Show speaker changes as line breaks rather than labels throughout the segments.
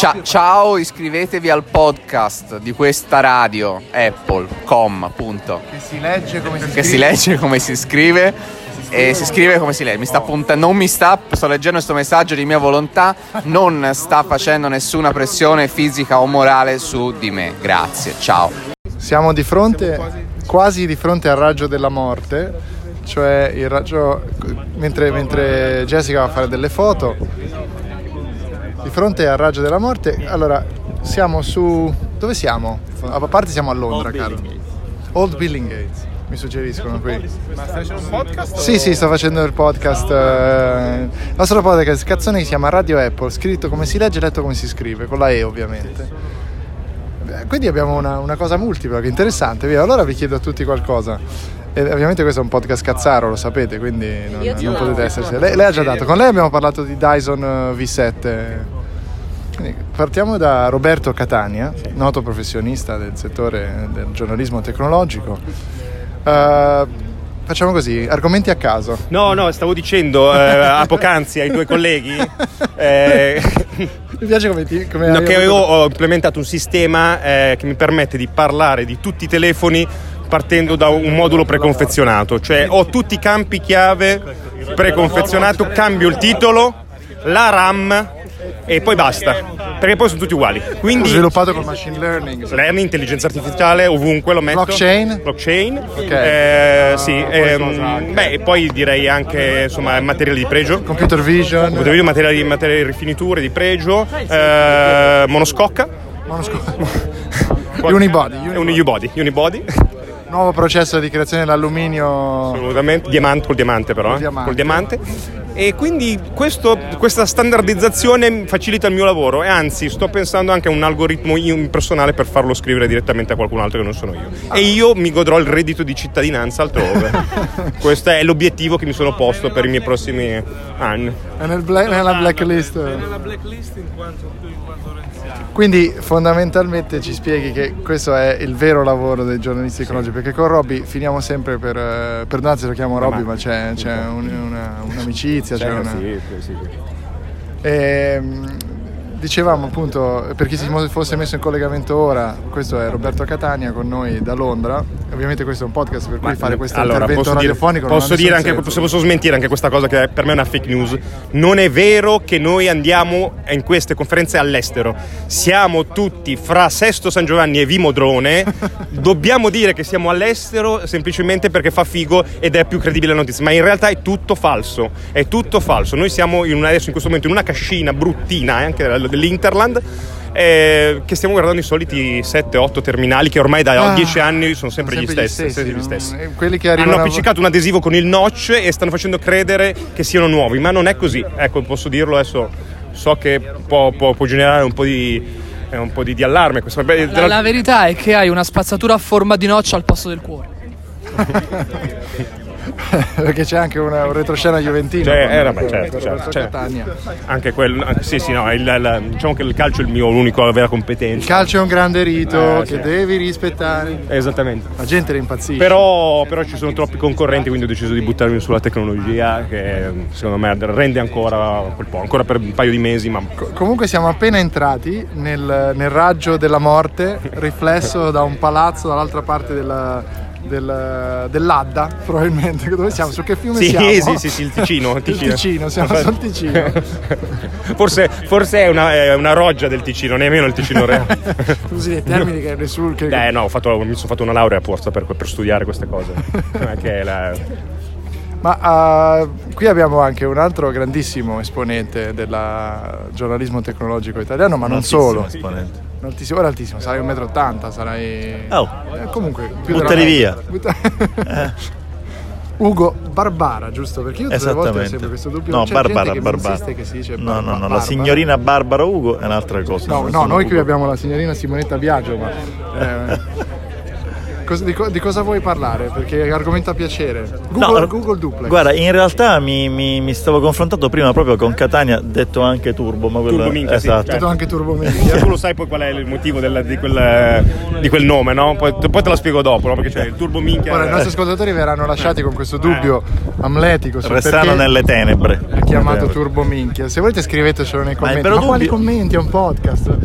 Cia- ciao, iscrivetevi al podcast di questa radio Apple.com, appunto.
Che si legge come si
Che si legge come si scrive e si scrive come si legge. Mi sta punta- non mi sta, sto leggendo questo messaggio di mia volontà, non sta facendo nessuna pressione fisica o morale su di me. Grazie, ciao.
Siamo di fronte, quasi di fronte al raggio della morte, cioè il raggio, mentre, mentre Jessica va a fare delle foto, di fronte al raggio della morte, allora siamo su... dove siamo? A parte siamo a Londra, caro. Old Billinghate, mi suggeriscono qui.
Ma stai facendo un podcast?
Sì, sì, sto facendo il podcast. eh, il nostro podcast, cazzone che si chiama Radio Apple, scritto come si legge e letto come si scrive, con la E ovviamente. Eh, Quindi abbiamo una, una cosa multipla che è interessante. Via. Allora vi chiedo a tutti qualcosa. E ovviamente questo è un podcast cazzaro, lo sapete, quindi non, non potete esserci. Lei, lei ha già dato. Con lei abbiamo parlato di Dyson eh, V7. Quindi partiamo da Roberto Catania, noto professionista del settore del giornalismo tecnologico. Eh, facciamo così, argomenti a caso.
No, no, stavo dicendo eh, a poc'anzi ai tuoi colleghi eh,
Mi piace come ti... Come
no, che avevo ho implementato un sistema eh, che mi permette di parlare di tutti i telefoni partendo da un modulo preconfezionato, cioè ho tutti i campi chiave preconfezionato, cambio il titolo, la RAM e poi basta, perché poi sono tutti uguali. Quindi
Sviluppato con machine learning.
learning, intelligenza artificiale, ovunque lo metto.
Blockchain?
Blockchain.
Ok.
Eh, sì, ehm, beh, e poi direi anche insomma materiali di pregio.
Computer vision.
Computer video, materiali, di- materiali di rifiniture, di pregio, eh, monoscocca,
Unibody,
e un unibody, unibody,
nuovo processo di creazione dell'alluminio.
assolutamente, diamante, col diamante però,
Col
eh,
diamante.
col diamante. E quindi questo- questa standardizzazione facilita il mio lavoro e anzi sto pensando anche a un algoritmo personale per farlo scrivere direttamente a qualcun altro che non sono io. E io mi godrò il reddito di cittadinanza altrove. Questo è l'obiettivo che mi sono posto per i miei prossimi anni.
È nel bla- nella blacklist.
Nella blacklist in quanto, in quanto.
Quindi fondamentalmente ci spieghi che questo è il vero lavoro dei giornalisti ecologici, perché con Robby finiamo sempre per... eh, Perdonate se lo chiamo Robby, ma c'è, c'è un- una- un'amicizia, c'è una... Ehm, dicevamo appunto, per chi si fosse messo in collegamento ora, questo è Roberto Catania con noi da Londra. Ovviamente questo è un podcast per cui fare questo
Allora,
intervento
posso dire,
radiofonico ha
posso, dire anche, posso, posso smentire anche questa cosa che per me è una fake news. Non è vero che noi andiamo in queste conferenze all'estero. Siamo tutti fra Sesto San Giovanni e Vimodrone. Dobbiamo dire che siamo all'estero semplicemente perché fa figo ed è più credibile la notizia. Ma in realtà è tutto falso. È tutto falso. Noi siamo in una- adesso in questo momento in una cascina bruttina eh, anche dell'Interland. eh, che stiamo guardando i soliti 7-8 terminali che ormai da
Ah,
10 anni sono sempre,
sono
gli
sempre gli
stessi,
stessi,
gli stessi.
eh, quelli che
Hanno
a-
appiccicato un adesivo con il notch e stanno facendo credere che siano nuovi, ma non è così. Ecco, posso dirlo adesso. So che può, può- può generare un po' di, eh, un po' di, di allarme. Questo, beh,
La, la verità è che hai una spazzatura a forma di noccia al posto del cuore.
perché c'è anche una- un retroscena juventino.
Cioè, eh, vabbè,
con-
certo, certo, certo.
Catania.
Anche quello, anche- sì, sì, no, il- il- diciamo che il calcio è il mio unico vera
Il
competenza.
calcio è un grande rito
Eh,
che
sì.
devi rispettare.
Esattamente.
La gente ne impazzisce.
Però, però ci sono troppi concorrenti, quindi ho deciso di buttarmi sulla tecnologia che secondo me rende ancora quel po', ancora per un paio di mesi, ma
Co- Comunque siamo appena entrati nel, nel raggio della morte, riflesso da un palazzo dall'altra parte della, del- dell'Adda, probabilmente. Dove siamo? Su che fiume
Sì,
siamo?
sì, sì, sì, il Ticino, il
Il
Ticino.
Ticino, siamo sul Ticino.
forse, forse è, una, è una roggia del Ticino, nemmeno il Ticino reale.
Usi dei termini che nessuno... Che...
Eh no, ho fatto- mi sono fatto una laurea apposta per, per studiare queste cose. La-
Ma ah, qui abbiamo anche un altro grandissimo esponente del giornalismo tecnologico italiano, ma non solo.
esponente.
Altissimo, ora altissimo, sarai 1,80 m, sarai...
Oh.
Eh, comunque...
Buttali via.
media. Butta- Ugo Barbara, giusto? Perché io tutte volte ho sempre questo dubbio.
No, Barbara, Barbara.
insiste che si dice
no,
Bar-
no, no, la signorina Barbara Ugo è un'altra cosa.
No, no, noi qui
Ugo.
abbiamo la signorina Simonetta Biagio, ma... eh, cos- di, co- di cosa vuoi parlare? Perché è argomento a piacere. Google,
No,
Google Duplex.
Guarda, in realtà mi, mi- mi stavo confrontando prima proprio con Catania, detto anche Turbo, ma quello
Turbo minchia, sì,
esatto.
Vedo anche Turbo
Eh,
Media.
Tu lo sai poi qual è il motivo del- di, quel, di quel nome, no? Poi, poi te lo spiego dopo, no? Perché c'è il turbo minchia.
Ora i nostri ascoltatori verranno lasciati con questo dubbio amletico
Restano nelle tenebre.
è chiamato Turbo Minchia. Se volete scrivetecelo nei commenti.
vero
Ma quali commenti? È un podcast.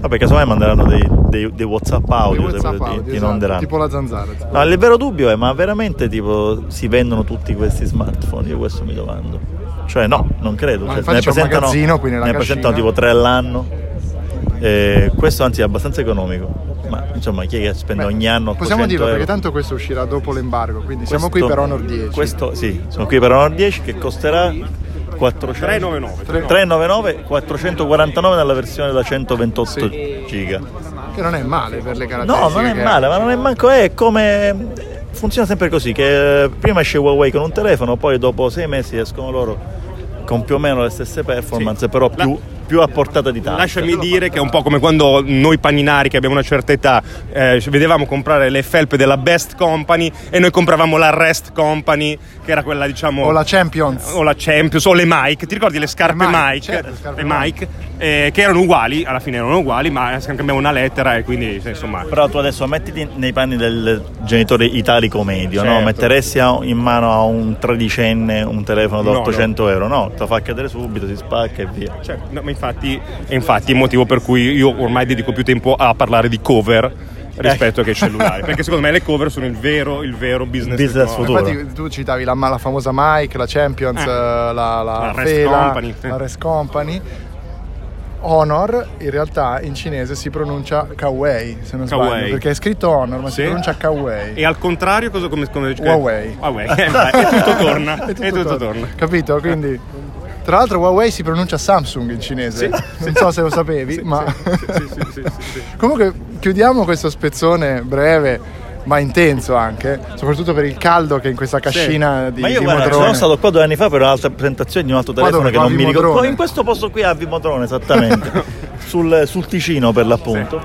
Vabbè, casomai manderanno dei, dei- dei WhatsApp audio,
Dei WhatsApp
ti-
audio,
ti
esatto,
inonderanno.
tipo la zanzara.
No, il vero dubbio è, ma veramente tipo si vendono tutti questi smartphone? Io questo mi domando. Cioè no, non credo. Cioè, ne presentano,
magazzino qui nella
ne presentano tipo tre all'anno. E questo anzi è abbastanza economico. Ma insomma, chi è che spende
Beh,
ogni anno
Possiamo
800
dirlo
euro?
perché tanto questo uscirà dopo l'embargo, quindi siamo
Questo-
qui per Honor 10.
Questo sì, sono qui per Honor 10 che costerà 400
399.
399 449 nella versione da 128
Sì.
giga.
Che non è male per le caratteristiche.
No, non è male, ma non è manco è come funziona sempre così che eh, prima esce Huawei con un telefono, poi dopo sei mesi escono loro con più o meno le stesse performance, però più, più a portata di tasca.
Lasciami dire che è un po' come quando noi paninari che abbiamo una certa età eh, vedevamo comprare le felpe della Best Company e noi compravamo la Rest Company che era quella diciamo
O la Champions.
o la Champions o le Mike ti ricordi le scarpe
Le Mike,
Mike,
certo, le scarpe
le Mike eh, che erano uguali alla fine erano uguali ma cambiamo una lettera e quindi insomma
Però tu adesso mettiti nei panni del genitore italico medio, no?
Certo.
Metteresti a- in mano a un tredicenne un telefono da
No,
800 euro? No, te lo fa cadere subito, si spacca e via.
Cioè, no, infatti, e infatti è il motivo per cui io ormai dedico più tempo a parlare di cover rispetto che ai cellulari. Perché secondo me le cover sono il vero, il vero business,
Business futuro.
Infatti tu citavi la, la famosa Mike, la Champions,
Eh.
la, la,
La Rest
Fela,
Company.
la Rest Company. Honor in realtà in cinese si pronuncia Kawei, se non sbaglio,
Kawei.
perché è scritto Honor ma si
Sì.
pronuncia Kawei.
E al contrario, cosa come, come
Huawei.
Huawei. Eh, e tutto torna.
E tutto
e tutto
torna.
torna.
Capito? Quindi tra l'altro Huawei si pronuncia Samsung in cinese. Non so se lo sapevi, ma
Sì, sì, sì, sì, sì.
Comunque chiudiamo questo spezzone breve ma intenso anche, soprattutto per il caldo che in questa cascina di,
Ma io
di
guarda, sono stato qua due anni fa per un'altra presentazione di un altro telefono
dove?
che non mi ricordo. In questo posto qui a Vimodrone, esattamente, sul, sul Ticino per l'appunto.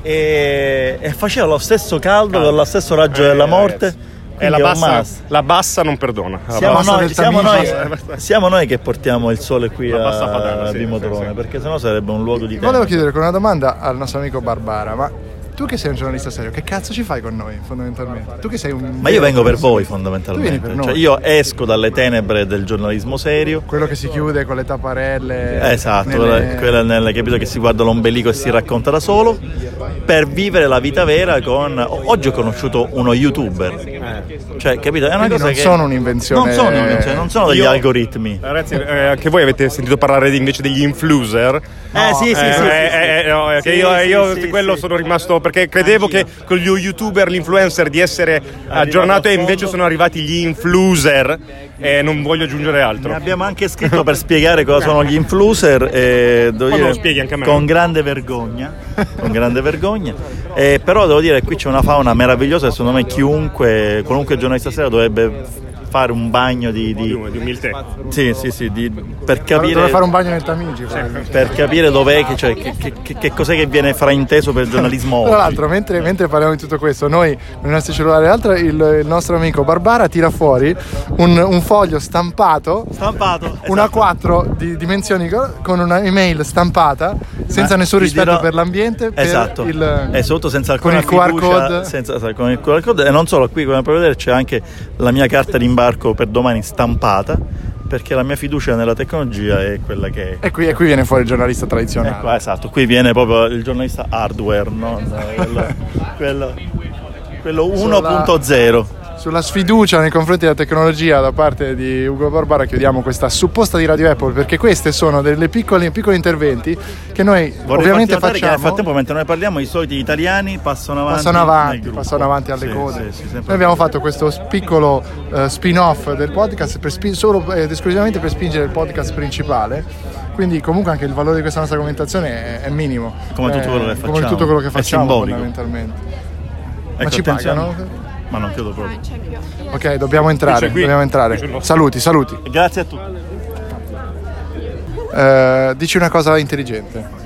E, e faceva lo stesso caldo, con lo stesso raggio
Eh,
della morte.
ragazzi. La
è un
bassa, la bassa non perdona. La
Siamo
bassa
noi, siamo, noi, siamo noi che portiamo il sole qui
La bassa
a,
padana,
a
sì,
Vimodrone,
sì, sì.
perché sennò sarebbe un luogo di
Volevo
tempo.
chiedere con una domanda al nostro amico Barbara, ma tu che sei un giornalista serio, che cazzo ci fai con noi fondamentalmente? Tu che sei un
Ma io vengo per voi
Tu vieni
fondamentalmente.
per noi.
Cioè, io esco dalle tenebre del giornalismo serio.
Quello che si chiude con le tapparelle.
Esatto,
nelle-
quella, nel capito che si guarda l'ombelico e si racconta da solo per vivere la vita vera con oggi ho conosciuto uno youtuber. Cioè, capito? È una
Quindi
cosa
non
che
sono un'invenzione-
Non sono un'invenzione, non sono degli
Io-
algoritmi.
Ragazzi, eh, anche voi avete sentito parlare di- invece degli influencer?
Eh sì, sì,
Eh,
sì.
eh, eh, no, eh,
Sì,
io,
sì,
io
sì,
di quello
sì.
sono rimasto perché credevo che con gli youtuber, gli influencer di essere aggiornato e invece sono arrivati gli influencer e non voglio aggiungere
Ne
altro.
abbiamo anche scritto per spiegare cosa sono gli influencer e devo dire
lo spieghi anche a me.
con grande vergogna, con grande vergogna. Eh, però devo dire che qui c'è una fauna meravigliosa e secondo me chiunque, qualunque giornalista serio dovrebbe fare un bagno di,
Di,
di-
umiltà.
sì, sì, sì, di- per capire
fare un bagno nel Tamigi.
per capire dov'è che, cioè, che, che- che- cos'è che viene frainteso per il giornalismo
Tra l'altro, mentre, mentre parliamo di tutto questo, noi con i nostri cellulari e altro, il, il nostro amico Barbara tira fuori un, un foglio stampato,
Stampato.
una
esatto.
A4 di dimensioni co- con una email stampata, senza nessun rispetto
dirò-
per l'ambiente, per
esatto.
il,
e soprattutto senza
con
alcuna
il QR code.
senza- con il QR code e non solo qui come puoi vedere c'è anche la mia carta d'imbarco per domani stampata perché la mia fiducia nella tecnologia è quella che è
E qui, e qui viene fuori il giornalista tradizionale.
Ecco, esatto, qui viene proprio il giornalista hardware, no? quello, quello, quello 1.0.
Sulla sfiducia nei confronti della tecnologia da parte di Ugo Barbara chiudiamo questa supposta di Radio Apple perché queste sono delle piccoli, piccoli interventi che noi
Vorrei
ovviamente facciamo.
nel frattempo mentre noi parliamo i soliti italiani passano avanti
passano avanti, passano avanti alle
Sì,
code.
sì,
Noi abbiamo fatto questo piccolo eh, spin-off del podcast spi- solo ed esclusivamente per spingere il podcast principale. Quindi comunque anche il valore di questa nostra commentazione è, è minimo.
Come tutto
Eh,
quello che
Come tutto quello che
È
facciamo
simbolico.
fondamentalmente. Ma
Ecco,
ci
attenzione.
pagano?
Ma non credo proprio.
Ok, dobbiamo entrare, dobbiamo entrare. Saluti, saluti.
Grazie a tutti.
Eh, dici una cosa intelligente.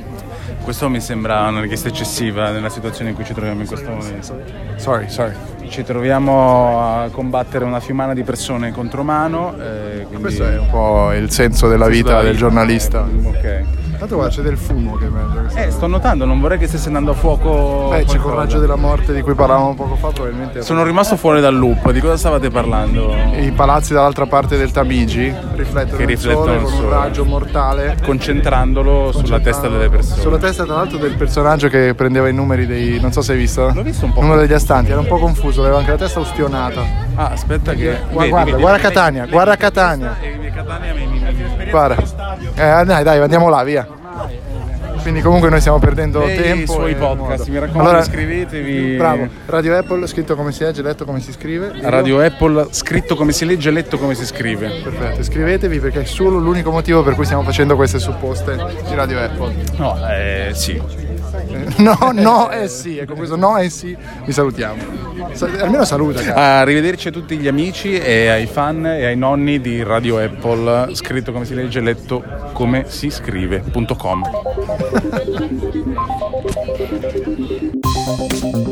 Questo mi sembra una richiesta eccessiva nella situazione in cui ci troviamo in questo momento.
Sorry, sorry.
Ci troviamo a combattere una fiumana di persone contro mano. eh, quindi-
Questo è un po' il senso della vita del giornalista.
Ok.
Tanto guarda, c'è del fumo che emerge.
Eh, sto notando, non vorrei che stesse andando a fuoco.
Beh, c'è il
qualcosa.
coraggio della morte di cui parlavamo poco fa, probabilmente.
Sono rimasto fuori dal loop, di cosa stavate parlando?
I palazzi dall'altra parte del Tamigi riflettono,
Che
il
riflettono
sole
il
con un
sole.
raggio mortale.
Concentrandolo sulla testa delle persone.
Sulla testa, tra l'altro, del personaggio che prendeva i numeri dei. non so se hai visto.
L'ho visto un po'.
Il numero degli astanti, era un po' confuso, aveva anche la testa ustionata.
Ah, aspetta che.
Guarda,
vedi,
guarda,
vedi,
guarda Catania,
vedi,
guarda Catania.
e Catania mi- mi- mi-
Guarda. Eh, dai, dai, andiamo là, via. Quindi comunque noi stiamo perdendo
E i
tempo.
suoi
e
podcast,
modo.
mi raccomando,
Allora,
iscrivetevi.
Bravo, Radio Apple, scritto come si legge, letto come si scrive.
Radio Apple, scritto come si legge, letto come si scrive.
Perfetto, iscrivetevi perché è solo l'unico motivo per cui stiamo facendo queste supposte di Radio Apple.
No, eh, sì.
No, no e sì, e con questo no e sì vi salutiamo. Sa- almeno saluta, cara.
Arrivederci a tutti gli amici e ai fan e ai nonni di Radio Apple, scritto come si legge, letto come si scrive.com.